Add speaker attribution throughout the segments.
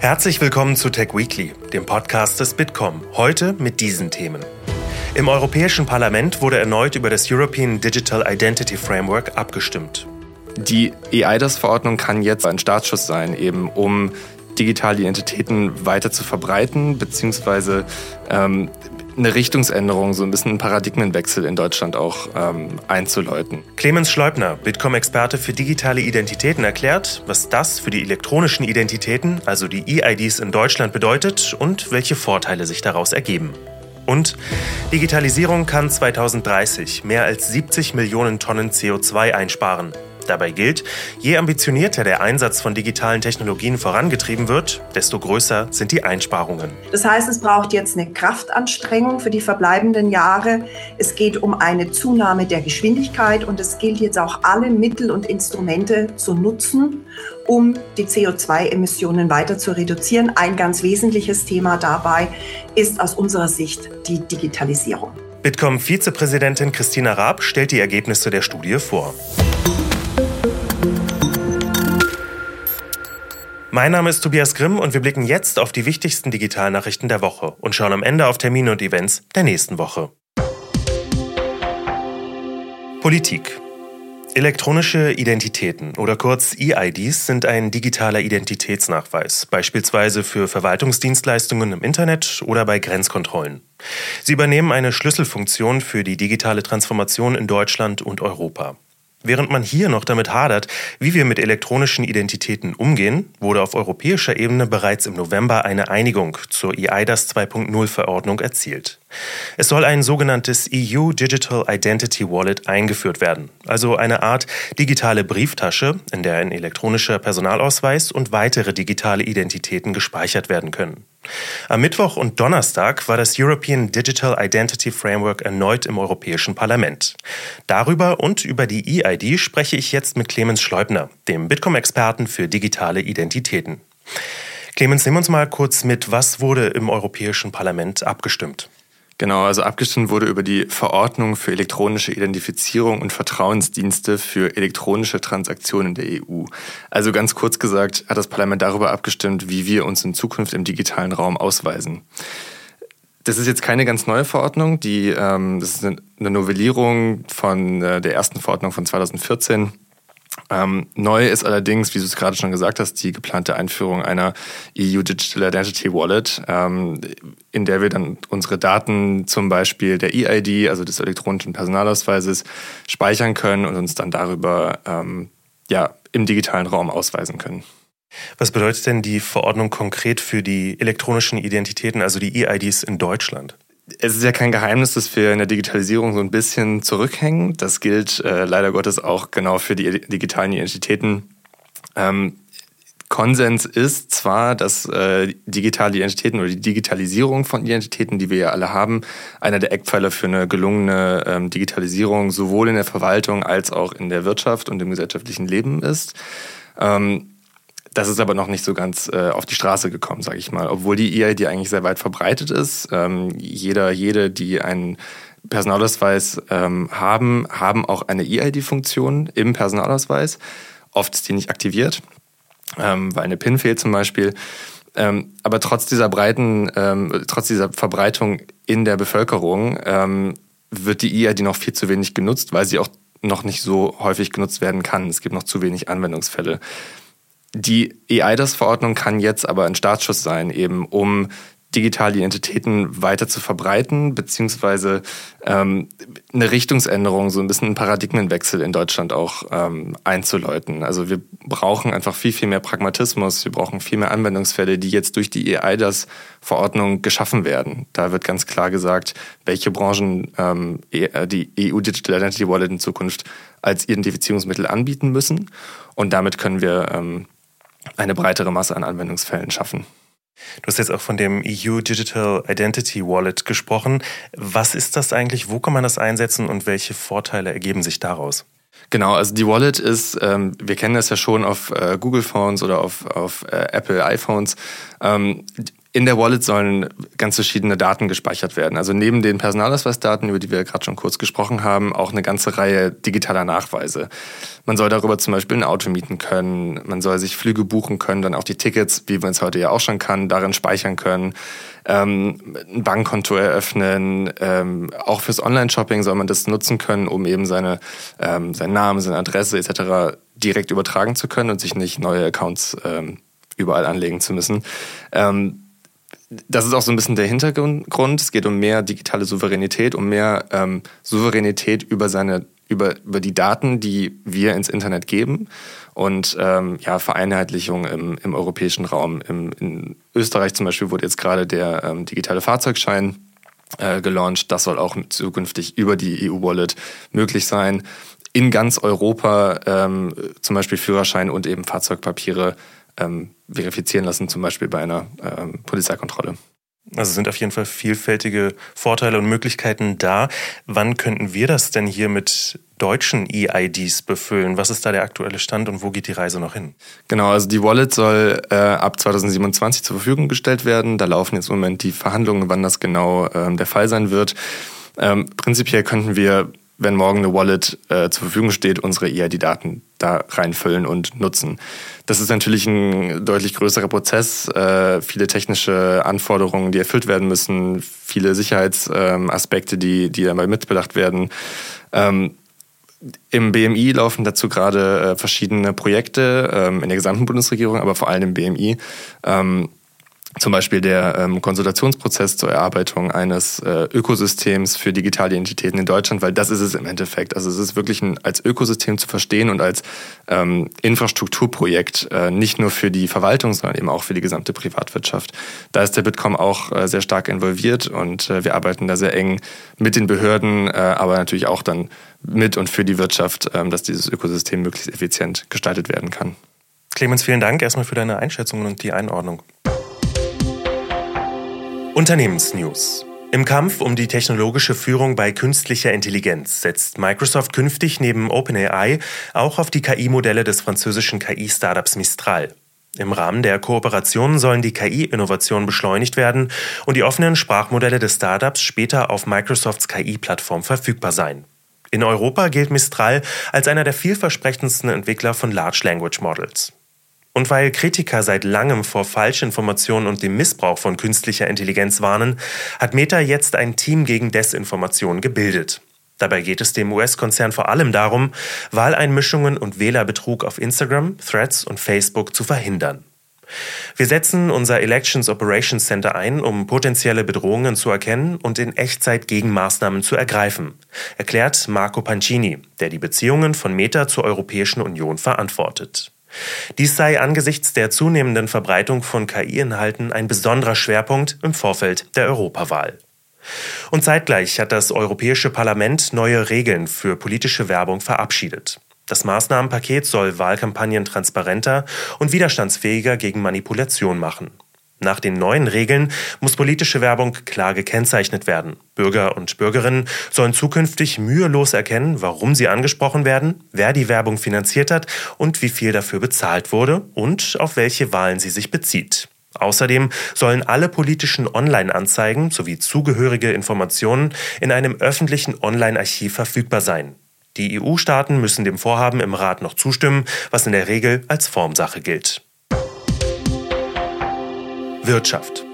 Speaker 1: Herzlich willkommen zu Tech Weekly, dem Podcast des Bitkom. Heute mit diesen Themen. Im Europäischen Parlament wurde erneut über das European Digital Identity Framework abgestimmt.
Speaker 2: Die EIDAS-Verordnung kann jetzt ein Startschuss sein, eben um digitale Identitäten weiter zu verbreiten, beziehungsweise ähm, eine Richtungsänderung, so ein bisschen einen Paradigmenwechsel in Deutschland auch ähm, einzuläuten.
Speaker 1: Clemens Schleubner, Bitkom-Experte für digitale Identitäten, erklärt, was das für die elektronischen Identitäten, also die EIDs in Deutschland bedeutet und welche Vorteile sich daraus ergeben. Und Digitalisierung kann 2030 mehr als 70 Millionen Tonnen CO2 einsparen. Dabei gilt, je ambitionierter der Einsatz von digitalen Technologien vorangetrieben wird, desto größer sind die Einsparungen.
Speaker 3: Das heißt, es braucht jetzt eine Kraftanstrengung für die verbleibenden Jahre. Es geht um eine Zunahme der Geschwindigkeit und es gilt jetzt auch alle Mittel und Instrumente zu nutzen, um die CO2-Emissionen weiter zu reduzieren. Ein ganz wesentliches Thema dabei ist aus unserer Sicht die Digitalisierung.
Speaker 1: Bitkom-Vizepräsidentin Christina Raab stellt die Ergebnisse der Studie vor. Mein Name ist Tobias Grimm und wir blicken jetzt auf die wichtigsten Digitalnachrichten der Woche und schauen am Ende auf Termine und Events der nächsten Woche. Politik. Elektronische Identitäten oder kurz EIDs sind ein digitaler Identitätsnachweis, beispielsweise für Verwaltungsdienstleistungen im Internet oder bei Grenzkontrollen. Sie übernehmen eine Schlüsselfunktion für die digitale Transformation in Deutschland und Europa. Während man hier noch damit hadert, wie wir mit elektronischen Identitäten umgehen, wurde auf europäischer Ebene bereits im November eine Einigung zur EIDAS 2.0 Verordnung erzielt. Es soll ein sogenanntes EU Digital Identity Wallet eingeführt werden, also eine Art digitale Brieftasche, in der ein elektronischer Personalausweis und weitere digitale Identitäten gespeichert werden können. Am Mittwoch und Donnerstag war das European Digital Identity Framework erneut im Europäischen Parlament. Darüber und über die EID spreche ich jetzt mit Clemens Schleubner, dem Bitkom-Experten für digitale Identitäten. Clemens, nehmen wir uns mal kurz mit, was wurde im Europäischen Parlament abgestimmt?
Speaker 2: Genau, also abgestimmt wurde über die Verordnung für elektronische Identifizierung und Vertrauensdienste für elektronische Transaktionen der EU. Also ganz kurz gesagt hat das Parlament darüber abgestimmt, wie wir uns in Zukunft im digitalen Raum ausweisen. Das ist jetzt keine ganz neue Verordnung, die, ähm, das ist eine Novellierung von äh, der ersten Verordnung von 2014 ähm, neu ist allerdings, wie du es gerade schon gesagt hast, die geplante Einführung einer EU Digital Identity Wallet, ähm, in der wir dann unsere Daten zum Beispiel der EID, also des elektronischen Personalausweises, speichern können und uns dann darüber ähm, ja, im digitalen Raum ausweisen können.
Speaker 1: Was bedeutet denn die Verordnung konkret für die elektronischen Identitäten, also die EIDs in Deutschland?
Speaker 2: Es ist ja kein Geheimnis, dass wir in der Digitalisierung so ein bisschen zurückhängen. Das gilt äh, leider Gottes auch genau für die digitalen Identitäten. Ähm, Konsens ist zwar, dass äh, digitale Identitäten oder die Digitalisierung von Identitäten, die wir ja alle haben, einer der Eckpfeiler für eine gelungene ähm, Digitalisierung sowohl in der Verwaltung als auch in der Wirtschaft und im gesellschaftlichen Leben ist. Ähm, das ist aber noch nicht so ganz äh, auf die Straße gekommen, sage ich mal. Obwohl die EID eigentlich sehr weit verbreitet ist. Ähm, jeder, jede, die einen Personalausweis ähm, haben, haben auch eine EID-Funktion im Personalausweis. Oft ist die nicht aktiviert, ähm, weil eine PIN fehlt zum Beispiel. Ähm, aber trotz dieser breiten, ähm, trotz dieser Verbreitung in der Bevölkerung ähm, wird die EID noch viel zu wenig genutzt, weil sie auch noch nicht so häufig genutzt werden kann. Es gibt noch zu wenig Anwendungsfälle. Die EIDAS-Verordnung kann jetzt aber ein Startschuss sein, eben um digitale Identitäten weiter zu verbreiten, beziehungsweise ähm, eine Richtungsänderung, so ein bisschen einen Paradigmenwechsel in Deutschland auch ähm, einzuläuten. Also wir brauchen einfach viel, viel mehr Pragmatismus, wir brauchen viel mehr Anwendungsfälle, die jetzt durch die EIDAS-Verordnung geschaffen werden. Da wird ganz klar gesagt, welche Branchen ähm, e, die EU Digital Identity Wallet in Zukunft als Identifizierungsmittel anbieten müssen. Und damit können wir ähm, eine breitere Masse an Anwendungsfällen schaffen.
Speaker 1: Du hast jetzt auch von dem EU Digital Identity Wallet gesprochen. Was ist das eigentlich? Wo kann man das einsetzen und welche Vorteile ergeben sich daraus?
Speaker 2: Genau, also die Wallet ist, ähm, wir kennen das ja schon auf äh, Google Phones oder auf, auf äh, Apple iPhones. Ähm, in der Wallet sollen ganz verschiedene Daten gespeichert werden. Also neben den Personalausweisdaten, über die wir gerade schon kurz gesprochen haben, auch eine ganze Reihe digitaler Nachweise. Man soll darüber zum Beispiel ein Auto mieten können, man soll sich Flüge buchen können, dann auch die Tickets, wie man es heute ja auch schon kann, darin speichern können, ähm, ein Bankkonto eröffnen. Ähm, auch fürs Online-Shopping soll man das nutzen können, um eben seine, ähm, seinen Namen, seine Adresse etc. direkt übertragen zu können und sich nicht neue Accounts ähm, überall anlegen zu müssen. Ähm, das ist auch so ein bisschen der Hintergrund. Es geht um mehr digitale Souveränität, um mehr ähm, Souveränität über seine über, über die Daten, die wir ins Internet geben und ähm, ja, Vereinheitlichung im, im europäischen Raum. Im, in Österreich zum Beispiel wurde jetzt gerade der ähm, digitale Fahrzeugschein äh, gelauncht. Das soll auch zukünftig über die EU-Wallet möglich sein. In ganz Europa ähm, zum Beispiel Führerschein und eben Fahrzeugpapiere ähm, verifizieren lassen, zum Beispiel bei einer ähm, Polizeikontrolle.
Speaker 1: Also sind auf jeden Fall vielfältige Vorteile und Möglichkeiten da. Wann könnten wir das denn hier mit deutschen EIDs befüllen? Was ist da der aktuelle Stand und wo geht die Reise noch hin?
Speaker 2: Genau, also die Wallet soll äh, ab 2027 zur Verfügung gestellt werden. Da laufen jetzt im Moment die Verhandlungen, wann das genau ähm, der Fall sein wird. Ähm, prinzipiell könnten wir wenn morgen eine Wallet äh, zur Verfügung steht, unsere EID-Daten da reinfüllen und nutzen. Das ist natürlich ein deutlich größerer Prozess, äh, viele technische Anforderungen, die erfüllt werden müssen, viele Sicherheitsaspekte, ähm, die, die dabei mitbedacht werden. Ähm, Im BMI laufen dazu gerade äh, verschiedene Projekte ähm, in der gesamten Bundesregierung, aber vor allem im BMI. Ähm, zum Beispiel der ähm, Konsultationsprozess zur Erarbeitung eines äh, Ökosystems für digitale Identitäten in Deutschland, weil das ist es im Endeffekt. Also es ist wirklich ein, als Ökosystem zu verstehen und als ähm, Infrastrukturprojekt, äh, nicht nur für die Verwaltung, sondern eben auch für die gesamte Privatwirtschaft. Da ist der Bitkom auch äh, sehr stark involviert und äh, wir arbeiten da sehr eng mit den Behörden, äh, aber natürlich auch dann mit und für die Wirtschaft, äh, dass dieses Ökosystem möglichst effizient gestaltet werden kann.
Speaker 1: Clemens, vielen Dank erstmal für deine Einschätzung und die Einordnung. Unternehmensnews. Im Kampf um die technologische Führung bei künstlicher Intelligenz setzt Microsoft künftig neben OpenAI auch auf die KI-Modelle des französischen KI-Startups Mistral. Im Rahmen der Kooperation sollen die KI-Innovationen beschleunigt werden und die offenen Sprachmodelle des Startups später auf Microsofts KI-Plattform verfügbar sein. In Europa gilt Mistral als einer der vielversprechendsten Entwickler von Large Language Models. Und weil Kritiker seit langem vor Falschinformationen und dem Missbrauch von künstlicher Intelligenz warnen, hat Meta jetzt ein Team gegen Desinformation gebildet. Dabei geht es dem US-Konzern vor allem darum, Wahleinmischungen und Wählerbetrug auf Instagram, Threads und Facebook zu verhindern. Wir setzen unser Elections Operations Center ein, um potenzielle Bedrohungen zu erkennen und in Echtzeit Gegenmaßnahmen zu ergreifen, erklärt Marco Pancini, der die Beziehungen von Meta zur Europäischen Union verantwortet. Dies sei angesichts der zunehmenden Verbreitung von KI-Inhalten ein besonderer Schwerpunkt im Vorfeld der Europawahl. Und zeitgleich hat das Europäische Parlament neue Regeln für politische Werbung verabschiedet. Das Maßnahmenpaket soll Wahlkampagnen transparenter und widerstandsfähiger gegen Manipulation machen. Nach den neuen Regeln muss politische Werbung klar gekennzeichnet werden. Bürger und Bürgerinnen sollen zukünftig mühelos erkennen, warum sie angesprochen werden, wer die Werbung finanziert hat und wie viel dafür bezahlt wurde und auf welche Wahlen sie sich bezieht. Außerdem sollen alle politischen Online-Anzeigen sowie zugehörige Informationen in einem öffentlichen Online-Archiv verfügbar sein. Die EU-Staaten müssen dem Vorhaben im Rat noch zustimmen, was in der Regel als Formsache gilt. Wirtschaft.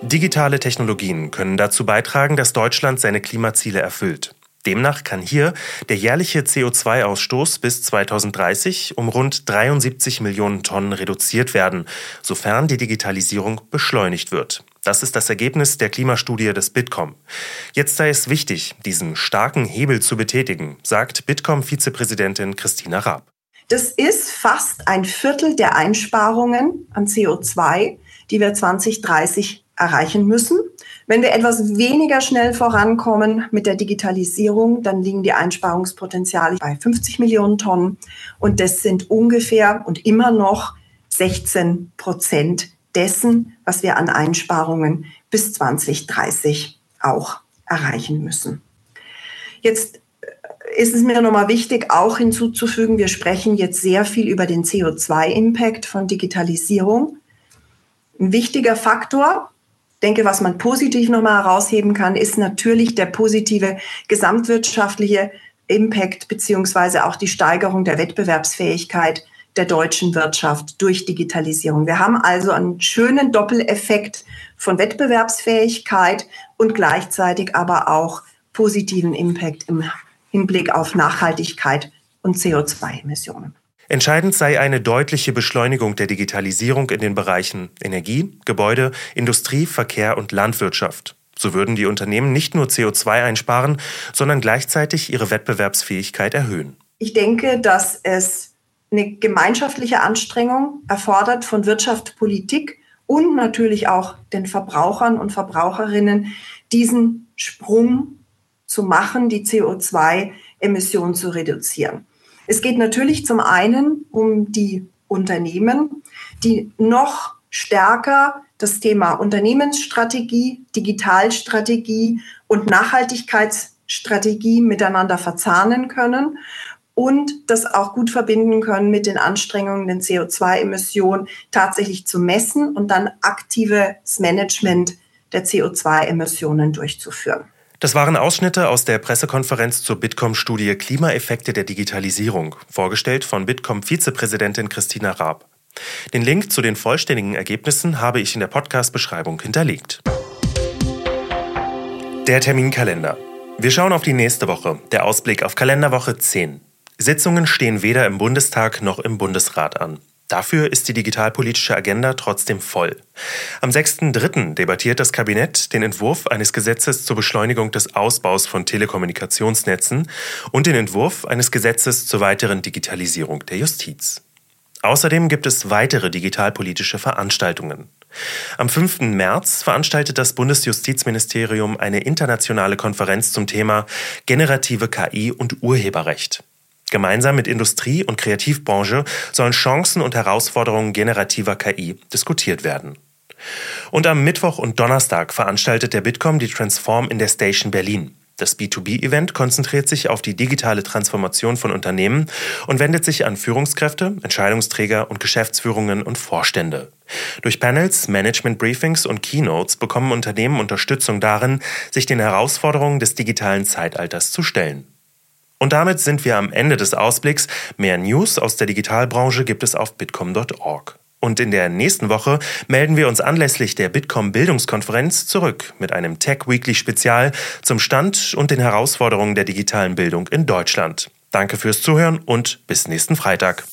Speaker 1: Digitale Technologien können dazu beitragen, dass Deutschland seine Klimaziele erfüllt. Demnach kann hier der jährliche CO2-Ausstoß bis 2030 um rund 73 Millionen Tonnen reduziert werden, sofern die Digitalisierung beschleunigt wird. Das ist das Ergebnis der Klimastudie des Bitkom. Jetzt sei es wichtig, diesen starken Hebel zu betätigen, sagt Bitkom-Vizepräsidentin Christina Raab.
Speaker 3: Das ist fast ein Viertel der Einsparungen an CO2, die wir 2030 erreichen müssen. Wenn wir etwas weniger schnell vorankommen mit der Digitalisierung, dann liegen die Einsparungspotenziale bei 50 Millionen Tonnen. Und das sind ungefähr und immer noch 16 Prozent dessen, was wir an Einsparungen bis 2030 auch erreichen müssen. Jetzt ist es mir nochmal wichtig, auch hinzuzufügen, wir sprechen jetzt sehr viel über den CO2-Impact von Digitalisierung. Ein wichtiger Faktor denke, was man positiv nochmal herausheben kann, ist natürlich der positive gesamtwirtschaftliche Impact beziehungsweise auch die Steigerung der Wettbewerbsfähigkeit der deutschen Wirtschaft durch Digitalisierung. Wir haben also einen schönen Doppeleffekt von Wettbewerbsfähigkeit und gleichzeitig aber auch positiven Impact im Hinblick auf Nachhaltigkeit und CO2-Emissionen.
Speaker 1: Entscheidend sei eine deutliche Beschleunigung der Digitalisierung in den Bereichen Energie, Gebäude, Industrie, Verkehr und Landwirtschaft. So würden die Unternehmen nicht nur CO2 einsparen, sondern gleichzeitig ihre Wettbewerbsfähigkeit erhöhen.
Speaker 3: Ich denke, dass es eine gemeinschaftliche Anstrengung erfordert von Wirtschaft, Politik und natürlich auch den Verbrauchern und Verbraucherinnen, diesen Sprung zu machen, die CO2-Emissionen zu reduzieren. Es geht natürlich zum einen um die Unternehmen, die noch stärker das Thema Unternehmensstrategie, Digitalstrategie und Nachhaltigkeitsstrategie miteinander verzahnen können und das auch gut verbinden können mit den Anstrengungen, den CO2-Emissionen tatsächlich zu messen und dann aktives Management der CO2-Emissionen durchzuführen.
Speaker 1: Das waren Ausschnitte aus der Pressekonferenz zur Bitkom-Studie Klimaeffekte der Digitalisierung, vorgestellt von Bitkom-Vizepräsidentin Christina Raab. Den Link zu den vollständigen Ergebnissen habe ich in der Podcast-Beschreibung hinterlegt. Der Terminkalender. Wir schauen auf die nächste Woche, der Ausblick auf Kalenderwoche 10. Sitzungen stehen weder im Bundestag noch im Bundesrat an. Dafür ist die digitalpolitische Agenda trotzdem voll. Am 6.3. debattiert das Kabinett den Entwurf eines Gesetzes zur Beschleunigung des Ausbaus von Telekommunikationsnetzen und den Entwurf eines Gesetzes zur weiteren Digitalisierung der Justiz. Außerdem gibt es weitere digitalpolitische Veranstaltungen. Am 5. März veranstaltet das Bundesjustizministerium eine internationale Konferenz zum Thema generative KI und Urheberrecht. Gemeinsam mit Industrie- und Kreativbranche sollen Chancen und Herausforderungen generativer KI diskutiert werden. Und am Mittwoch und Donnerstag veranstaltet der Bitkom die Transform in der Station Berlin. Das B2B-Event konzentriert sich auf die digitale Transformation von Unternehmen und wendet sich an Führungskräfte, Entscheidungsträger und Geschäftsführungen und Vorstände. Durch Panels, Management-Briefings und Keynotes bekommen Unternehmen Unterstützung darin, sich den Herausforderungen des digitalen Zeitalters zu stellen. Und damit sind wir am Ende des Ausblicks. Mehr News aus der Digitalbranche gibt es auf bitkom.org. Und in der nächsten Woche melden wir uns anlässlich der Bitkom Bildungskonferenz zurück mit einem Tech Weekly Spezial zum Stand und den Herausforderungen der digitalen Bildung in Deutschland. Danke fürs Zuhören und bis nächsten Freitag.